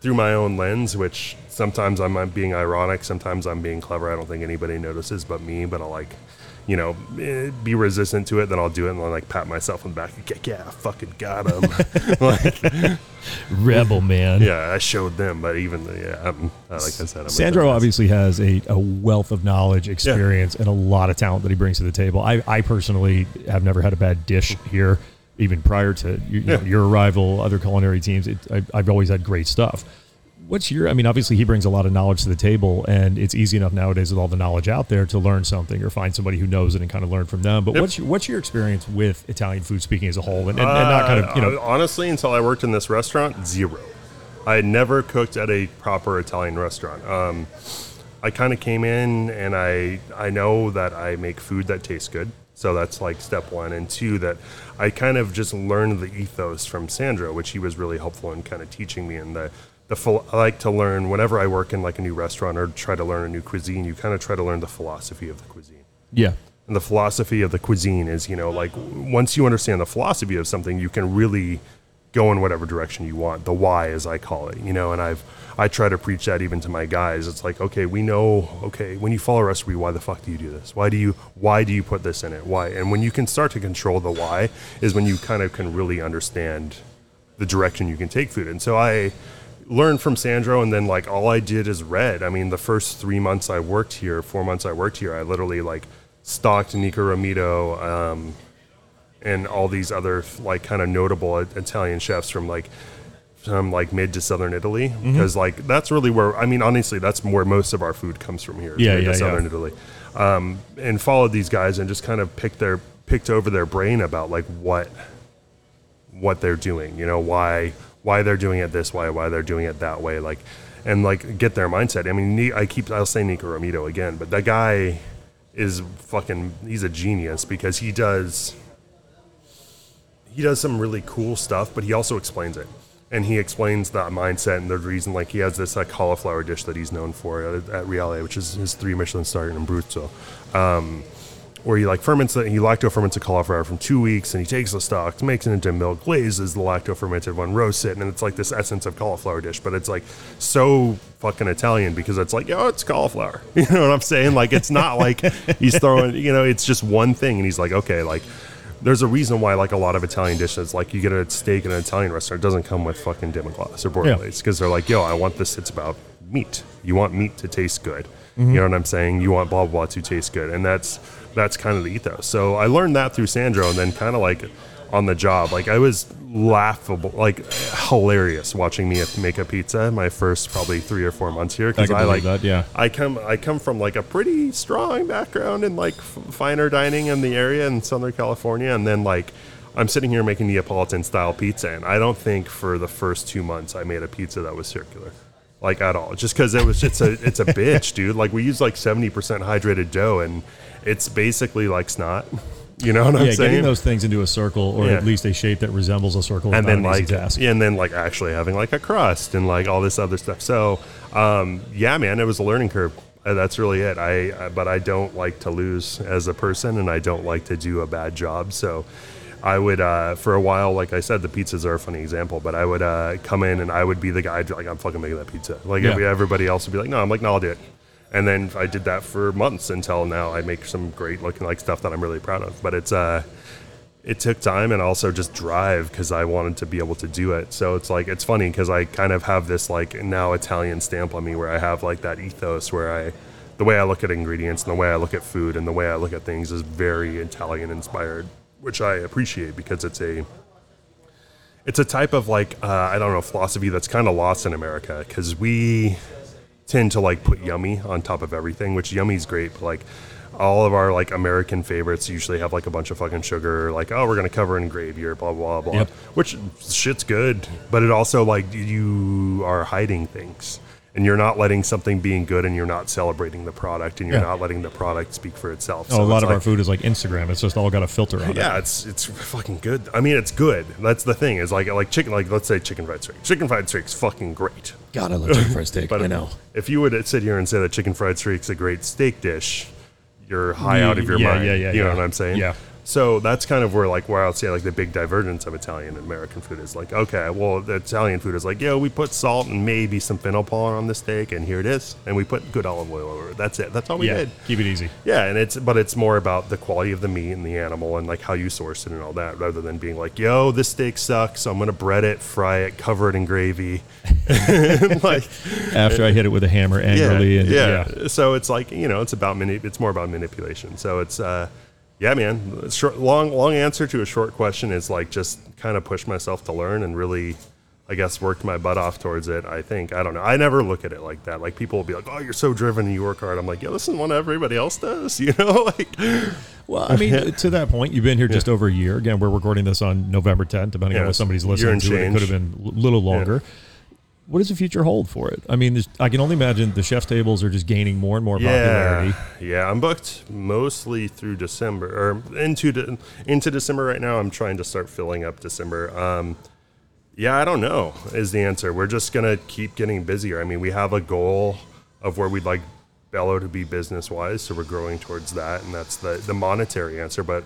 through my own lens, which sometimes I'm being ironic, sometimes I'm being clever. I don't think anybody notices but me, but I'll like, you know, eh, be resistant to it, then I'll do it and I'll like pat myself on the back. Like, yeah, I fucking got him. *laughs* like, Rebel man. yeah, I showed them, but even yeah, I'm, like I said, I'm Sandro obviously has a, a wealth of knowledge, experience, and a lot of talent that he brings to the table. I, I personally have never had a bad dish here, even prior to you, you know, your arrival, other culinary teams. It, I, I've always had great stuff. What's your, I mean, obviously he brings a lot of knowledge to the table, and it's easy enough nowadays with all the knowledge out there to learn something or find somebody who knows it and kind of learn from them. But Yep. what's, your, what's your experience with Italian food, speaking as a whole, and, and, and not kind of, you know, Uh, honestly, until I worked in this restaurant, zero. I had never cooked at a proper Italian restaurant. Um, I kind of came in and I I know that I make food that tastes good. So that's like step one. And two, that I kind of just learned the ethos from Sandro, which he was really helpful in kind of teaching me. And the, the full, I like to learn whenever I work in like a new restaurant or try to learn a new cuisine, you kind of try to learn the philosophy of the cuisine. yeah. And the philosophy of the cuisine is, you know, like once you understand the philosophy of something, you can really go in whatever direction you want. The why, as I call it, you know. And I've I try to preach that even to my guys. It's like, okay, we know, okay, when you follow a recipe, why the fuck do you do this? Why do you why do you put this in it? Why? And when you can start to control the why, is when you kind of can really understand the direction you can take food. And so I learned from Sandro, and then like all I did is read. I mean, the first three months I worked here, four months I worked here, I literally like stalked Niko Romito um, and all these other like kind of notable Italian chefs from like from like mid to southern Italy Mm-hmm. because like that's really where I mean honestly that's where most of our food comes from here. Yeah, yeah, southern yeah. Italy, um, and followed these guys and just kind of picked their picked over their brain about like what what they're doing. You know why why they're doing it this way, why they're doing it that way, like and like get their mindset. I mean, I keep I'll say Niko Romito again, but that guy is fucking he's a genius because he does he does some really cool stuff, but he also explains it. And he explains that mindset and the reason, like he has this like cauliflower dish that he's known for at, at Reale, which is his three Michelin star in Abruzzo, um, where he like ferments it, he lacto ferments a cauliflower from two weeks, and he takes the stalks, makes it into milk, glazes the lacto fermented one, roasts it, and it's like this essence of cauliflower dish. But it's like so fucking Italian because it's like, oh, it's cauliflower. *laughs* You know what I'm saying? Like it's not like *laughs* he's throwing, you know, it's just one thing, and he's like, okay, like there's a reason why like a lot of Italian dishes, like you get a steak in an Italian restaurant, it doesn't come with fucking demi-glace or bordelaise because they're like, yo, I want this. It's about meat. You want meat to taste good. You mm-hmm. know what I'm saying? You want blah blah blah to taste good, and that's that's kind of the ethos. So I learned that through Sandro, and then kind of like on the job, like I was laughable, like hilarious watching me make a pizza my first probably three or four months here because can I, like that, yeah. I come I come from like a pretty strong background in like f- finer dining in the area in Southern California, and then like I'm sitting here making Neapolitan style pizza, and I don't think for the first two months I made a pizza that was circular, like at all, just because it was it's a it's a *laughs* bitch, dude. Like we use like seventy percent hydrated dough, and it's basically like snot. You know what I'm yeah, saying? getting those things into a circle or Yeah. at least a shape that resembles a circle and then an like and then like actually having like a crust and like all this other stuff. So um, yeah, man, it was a learning curve. Uh, that's really it. I uh, but I don't like to lose as a person, and I don't like to do a bad job. So I would uh, for a while, like I said, the pizzas are a funny example. But I would uh, come in and I would be the guy like I'm fucking making that pizza. Like Yeah. everybody else would be like, no, I'm like no, I'll do it. And then I did that for months until now. I make some great looking like stuff that I'm really proud of. But it's uh it took time and also just drive because I wanted to be able to do it. So it's like it's funny because I kind of have this like now Italian stamp on me where I have like that ethos where I the way I look at ingredients and the way I look at food and the way I look at things is very Italian inspired, which I appreciate because it's a it's a type of like uh, I don't know philosophy that's kind of lost in America because we tend to like put yummy on top of everything, which yummy's great, but like all of our like American favorites usually have like a bunch of fucking sugar, like oh we're gonna cover in gravy or blah blah blah, Yep. which shit's good, but it also like you are hiding things. And you're not letting something being good, and you're not celebrating the product, and you're Yeah. not letting the product speak for itself. Oh, a lot it's of our food is like Instagram. It's just all got a filter on it. yeah, it's it's fucking good. I mean, it's good. That's the thing. Is like like chicken. Like let's say chicken fried steak. Chicken fried steak's fucking great. God, I love chicken fried *laughs* steak. But I know. if you would sit here and say that chicken fried steak's a great steak dish, you're high Yeah, out of your yeah, mind. yeah, yeah, You know what I'm saying? Yeah. So that's kind of where like where I'll say like the big divergence of Italian and American food is like okay well the Italian food is like yo we put salt and maybe some fennel pollen on the steak and here it is. And we put good olive oil over it. That's it. That's all we yeah, did. keep it easy. yeah and it's but it's more about the quality of the meat and the animal and like how you source it and all that rather than being like yo this steak sucks. So I'm gonna bread it fry it cover it in gravy. *laughs* *laughs* Like After I hit it with a hammer angrily, yeah, and yeah. yeah, So it's like you know, it's about mani- It's more about manipulation. So it's uh, yeah, man. Short, long, long answer to a short question is like just kind of push myself to learn and really, I guess, worked my butt off towards it. I think I don't know. I never look at it like that. Like people will be like, "Oh, you're so driven and you work hard." I'm like, "Yeah, this is what everybody else does." *laughs* You know, like Well, I mean, *laughs* to that point, you've been here just over a year. Again, we're recording this on November 10th, depending Yeah, on what somebody's listening to. It, it could have been a little longer. What does the future hold for it? I mean, I can only imagine the chef's tables are just gaining more and more popularity. Yeah, yeah. I'm booked mostly through December or into de- into December right now. I'm trying to start filling up December. Um, yeah, I don't know is the answer. We're just gonna keep getting busier. I mean, we have a goal of where we'd like Bello to be business wise, so we're growing towards that, and that's the the monetary answer. But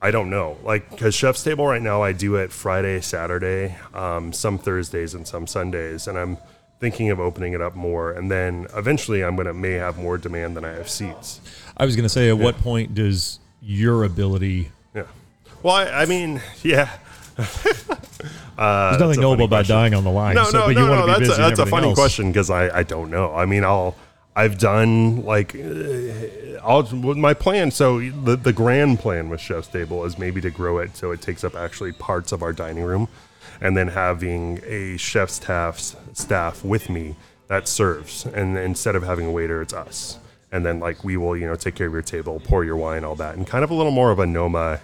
I don't know, like because Chef's Table right now, I do it Friday, Saturday, um, some Thursdays, and some Sundays, and I'm thinking of opening it up more. And then eventually, I'm gonna may have more demand than I have seats. I was going to say, at what point does your ability? Yeah. Well, I, I mean, *laughs* yeah. *laughs* Uh, There's nothing noble about question. dying on the line. No, so, no, but no, you want no. to be That's busy a, that's a funny else. question because I, I don't know. I mean, I'll I've done like uh, I'll my plan. So the the grand plan with Chef's Table is maybe to grow it so it takes up actually parts of our dining room, and then having a chef's staff staff with me that serves, and instead of having a waiter, it's us. And then like we will you know take care of your table, pour your wine, all that, and kind of a little more of a Noma.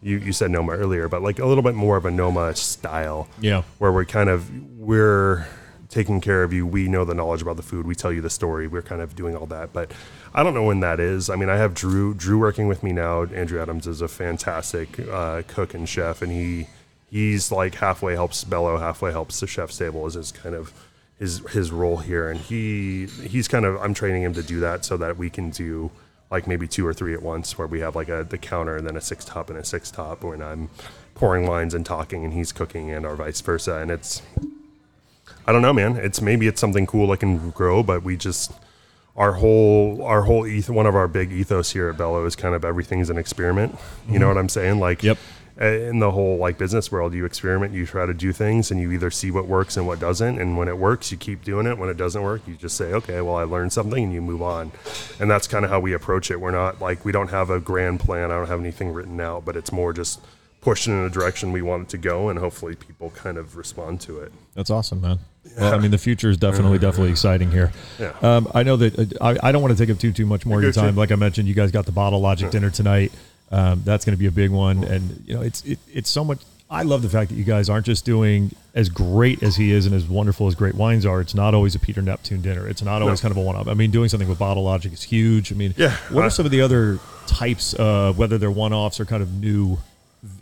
You, you said Noma earlier, but like a little bit more of a Noma style Yeah. where we're kind of we're taking care of you. We know the knowledge about the food. We tell you the story. We're kind of doing all that, but I don't know when that is. I mean, I have Drew Drew working with me now. Andrew Adams is a fantastic uh, cook and chef, and he he's like halfway helps Bello, halfway helps the chef's table. Is his kind of his his role here, and he he's kind of I'm training him to do that so that we can do like maybe two or three at once, where we have like a the counter and then a six top and a six top when I'm pouring lines and talking and he's cooking and or vice versa, and it's I don't know, man. It's maybe it's something cool that can grow, but we just our whole our whole eth- one of our big ethos here at Bello is kind of everything's an experiment. You know what I'm saying? Like Yep. uh, in the whole like business world, you experiment, you try to do things, and you either see what works and what doesn't. And when it works, you keep doing it. When it doesn't work, you just say, okay, well, I learned something, and you move on. And that's kind of how we approach it. We're not like we don't have a grand plan. I don't have anything written out, but it's more just pushing in a direction we want it to go, and hopefully people kind of respond to it. That's awesome, man. Well, I mean, the future is definitely, definitely exciting here. Yeah. Um, I know that uh, I, I don't want to take up too too much more of your time. too. Like I mentioned, you guys got the Bottle Logic dinner tonight. Um, that's going to be a big one, and you know, it's it, it's so much. I love the fact that you guys aren't just doing as great as he is and as wonderful as great wines are. It's not always a Peter Neptune dinner. It's not always No. kind of a one-off. I mean, doing something with Bottle Logic is huge. I mean, Yeah, What I- are some of the other types, uh, whether they're one-offs or kind of new,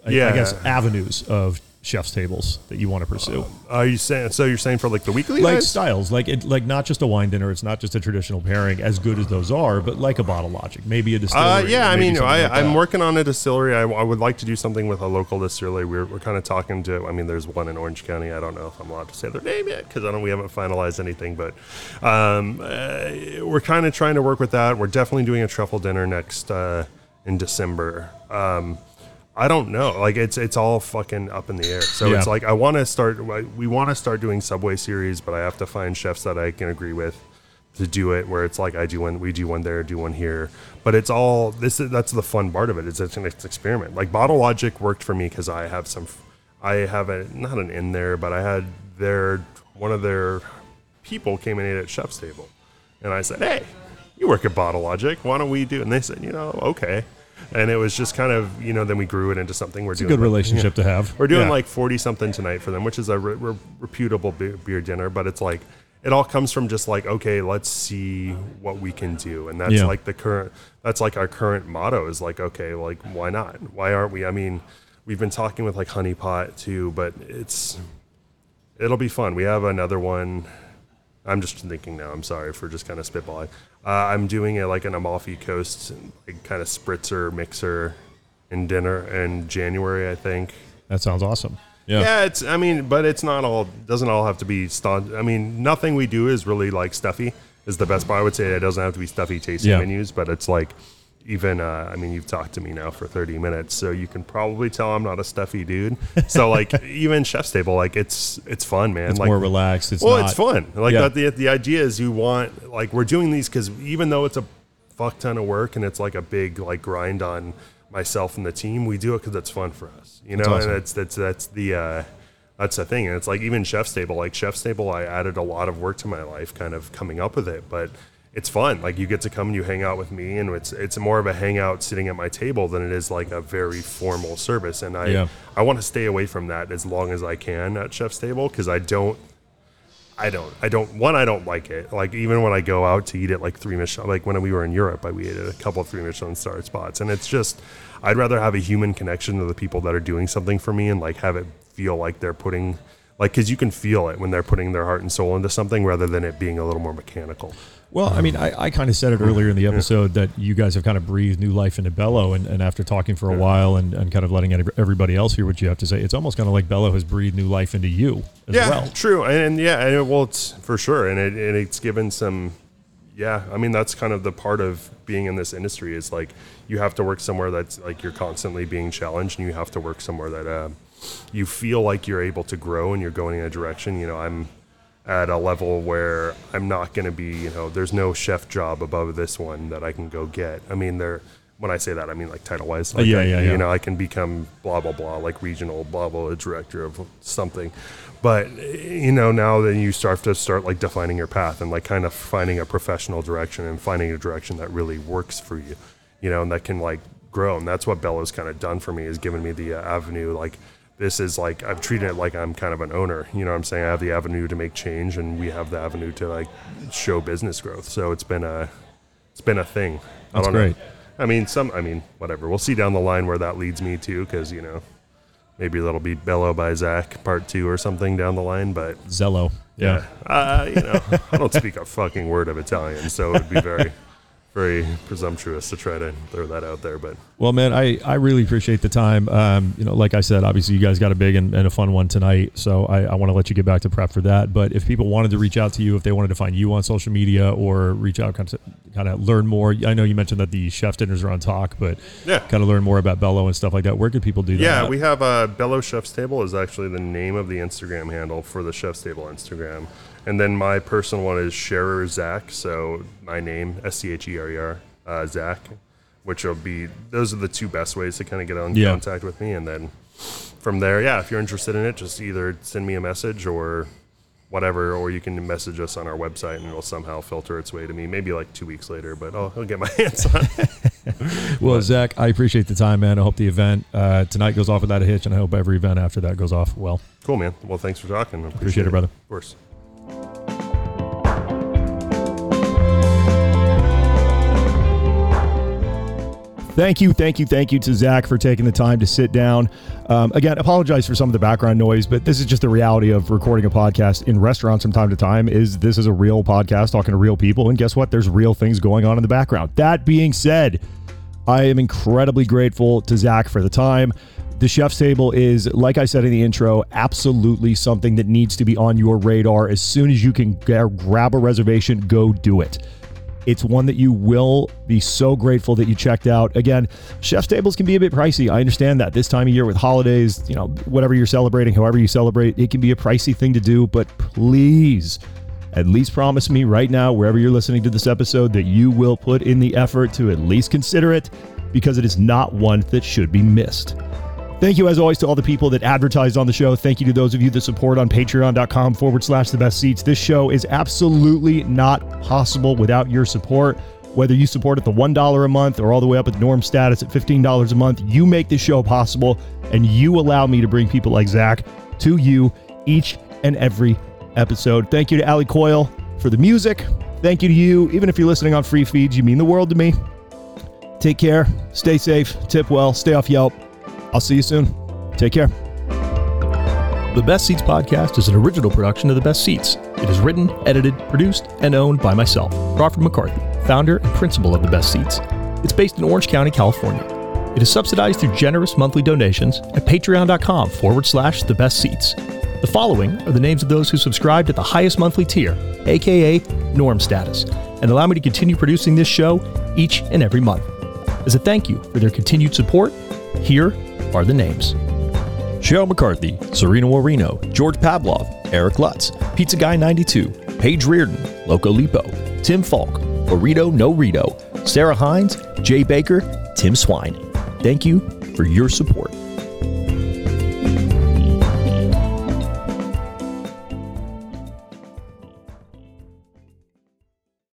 I- I guess, avenues of chef's tables that you want to pursue? Are you saying so? You're saying for like the weekly like guys? styles, like it, like not just a wine dinner. It's not just a traditional pairing, as good as those are, but like a bottle logic, maybe a distillery. Uh, yeah, I mean, I, like I'm that. working on a distillery. I, I would like to do something with a local distillery. We're, we're kind of talking to. I mean, there's one in Orange County. I don't know if I'm allowed to say their name yet because I don't. We haven't finalized anything, but um, uh, we're kind of trying to work with that. We're definitely doing a truffle dinner next uh, in December. Um, I don't know. Like it's it's all fucking up in the air. So Yeah. it's like I want to start. We want to start doing Subway series, but I have to find chefs that I can agree with to do it where it's like I do one, we do one there, do one here. But it's all this. Is, that's the fun part of it. Is it's an experiment. Like Bottle Logic worked for me because I have some. I have a not an in there, but I had their one of their people came and ate at chef's table, and I said, "Hey, you work at Bottle Logic. Why don't we do?" And they said, "You know, okay." And it was just kind of you know. Then we grew it into something we're It's a doing. good like- relationship to have. we're doing Yeah. like 40 something tonight for them, which is a re- re- reputable beer, beer dinner, but it's like, it all comes from just like, okay, let's see what we can do. And that's Yeah. like the current, that's like our current motto is like, okay, like, why not? Why aren't we? I mean, we've been talking with like Honeypot too, but it's, it'll be fun. We have another one. I'm just thinking now. I'm sorry for just kind of spitballing. Uh, I'm doing it like an Amalfi Coast, like kind of spritzer mixer in dinner in January, I think. That sounds awesome. Yeah. Yeah, it's. I mean, but it's not all. Doesn't all have to be staunch. I mean, nothing we do is really like stuffy. Is the best part. I would say it doesn't have to be stuffy tasting Yeah. menus, but it's like even. Uh, I mean, you've talked to me now for thirty minutes, so you can probably tell I'm not a stuffy dude. So *laughs* like even chef's table, like it's it's fun, man. It's like, more relaxed. It's well, not, it's fun. Like Yeah. the the idea is you want like we're doing these because even though it's a fuck ton of work and it's like a big like grind on myself and the team, we do it because it's fun for us. You know, That's awesome. and that's that's that's the uh, that's the thing. And it's like even Chef's Table, like Chef's Table, I added a lot of work to my life, kind of coming up with it, but. It's fun. Like you get to come and you hang out with me, and it's it's more of a hangout sitting at my table than it is like a very formal service. And I Yeah. I want to stay away from that as long as I can at Chef's Table because I don't I don't. I don't. One, I don't like it. Like even when I go out to eat at like three Michelin, like when we were in Europe, I we ate at a couple of three Michelin star spots, and it's just, I'd rather have a human connection to the people that are doing something for me, and like have it feel like they're putting, like, because you can feel it when they're putting their heart and soul into something, rather than it being a little more mechanical. Well, I mean, I, I kind of said it earlier in the episode that you guys have kind of breathed new life into Bello, and, and after talking for a while and, and kind of letting everybody else hear what you have to say, it's almost kind of like Bello has breathed new life into you as yeah, well. true, and, and yeah, and it, well, it's for sure, and it and it's given some. Yeah, I mean that's kind of the part of being in this industry is like you have to work somewhere that's like you're constantly being challenged, and you have to work somewhere that uh, you feel like you're able to grow and you're going in a direction. You know, I'm at a level where I'm not going to be. You know, there's no chef job above this one that I can go get. I mean, there. When I say that, I mean like title wise. Like yeah, I- yeah, You yeah. know, I can become blah blah blah, like regional blah blah director of something. But you know, now then you start to start like defining your path and like kind of finding a professional direction and finding a direction that really works for you. You know, and that can like grow. And that's what Bello's kind of done for me is given me the uh, avenue. Like this is like I've treated it like I'm kind of an owner. You know what I'm saying? I have the avenue to make change, and we have the avenue to like show business growth. So it's been a it's been a thing. I That's great. know. I mean, some. I mean, whatever. We'll see down the line where that leads me to, because you know, maybe that'll be Bello by Zach part two or something down the line. But Zello. yeah, uh, you know, I don't speak a fucking word of Italian, so it would be very, very presumptuous to try to throw that out there. But Well, man, I, I really appreciate the time. Um, you know, like I said, obviously you guys got a big and, and a fun one tonight, so I, I want to let you get back to prep for that. But if people wanted to reach out to you, if they wanted to find you on social media or reach out, kind of, kind of learn more. I know you mentioned that the chef dinners are on Tock, but Yeah. kind of learn more about Bello and stuff like that. Where could people do that? yeah, we have uh, Bello Chef's Table is actually the name of the Instagram handle for the Chef's Table Instagram, and then my personal one is Scherer Zach. So my name S C H E R E R uh, Zach, which will be those are the two best ways to kind of get on Yeah. contact with me, and then from there, yeah, if you're interested in it, just either send me a message or whatever, or you can message us on our website and it'll somehow filter its way to me. Maybe like two weeks later, but I'll, I'll get my *laughs* hands on it. *laughs* Well, Zach, I appreciate the time, man. I hope the event uh, tonight goes off without a hitch, and I hope every event after that goes off well. Cool, man. Well, thanks for talking. I Appreciate it, brother. Of course. Thank you, thank you, thank you to Zach for taking the time to sit down. Um, again, apologize for some of the background noise, but this is just the reality of recording a podcast in restaurants from time to time. Is this is a real podcast talking to real people, and guess what? There's real things going on in the background. That being said, I am incredibly grateful to Zach for the time. The chef's table is, like I said in the intro, absolutely something that needs to be on your radar. As soon as you can gra- grab a reservation, go do it. It's one that you will be so grateful that you checked out. Again, chef's tables can be a bit pricey. I understand that this time of year with holidays, you know, whatever you're celebrating, however you celebrate, it can be a pricey thing to do. But please, at least promise me right now, wherever you're listening to this episode, that you will put in the effort to at least consider it because it is not one that should be missed. Thank you, as always, to all the people that advertised on the show. Thank you to those of you that support on patreon.com forward slash the best ceats. This show is absolutely not possible without your support. Whether you support at the $1 a month or all the way up at the norm status at $15 a month, you make this show possible and you allow me to bring people like Zach to you each and every episode. Thank you to Ali Coyle for the music. Thank you to you. Even if you're listening on free feeds, you mean the world to me. Take care, stay safe, tip well, stay off Yelp. I'll see you soon. Take care. The Best Ceats podcast is an original production of The Best Ceats. It is written, edited, produced, and owned by myself, Crawford McCarthy, founder and principal of The Best Ceats. It's based in Orange County, California. It is subsidized through generous monthly donations at patreon.com forward slash the best ceats. The following are the names of those who subscribed at the highest monthly tier, aka norm status, and allow me to continue producing this show each and every month. As a thank you for their continued support, here are the names. Cheryl McCarthy, Serena Warino, George Pavlov, Eric Lutz, Pizza Guy 92, Paige Reardon, Loco Lipo, Tim Falk, Burrito No Rito, Sarah Hines, Jay Baker, Tim Swine. Thank you for your support.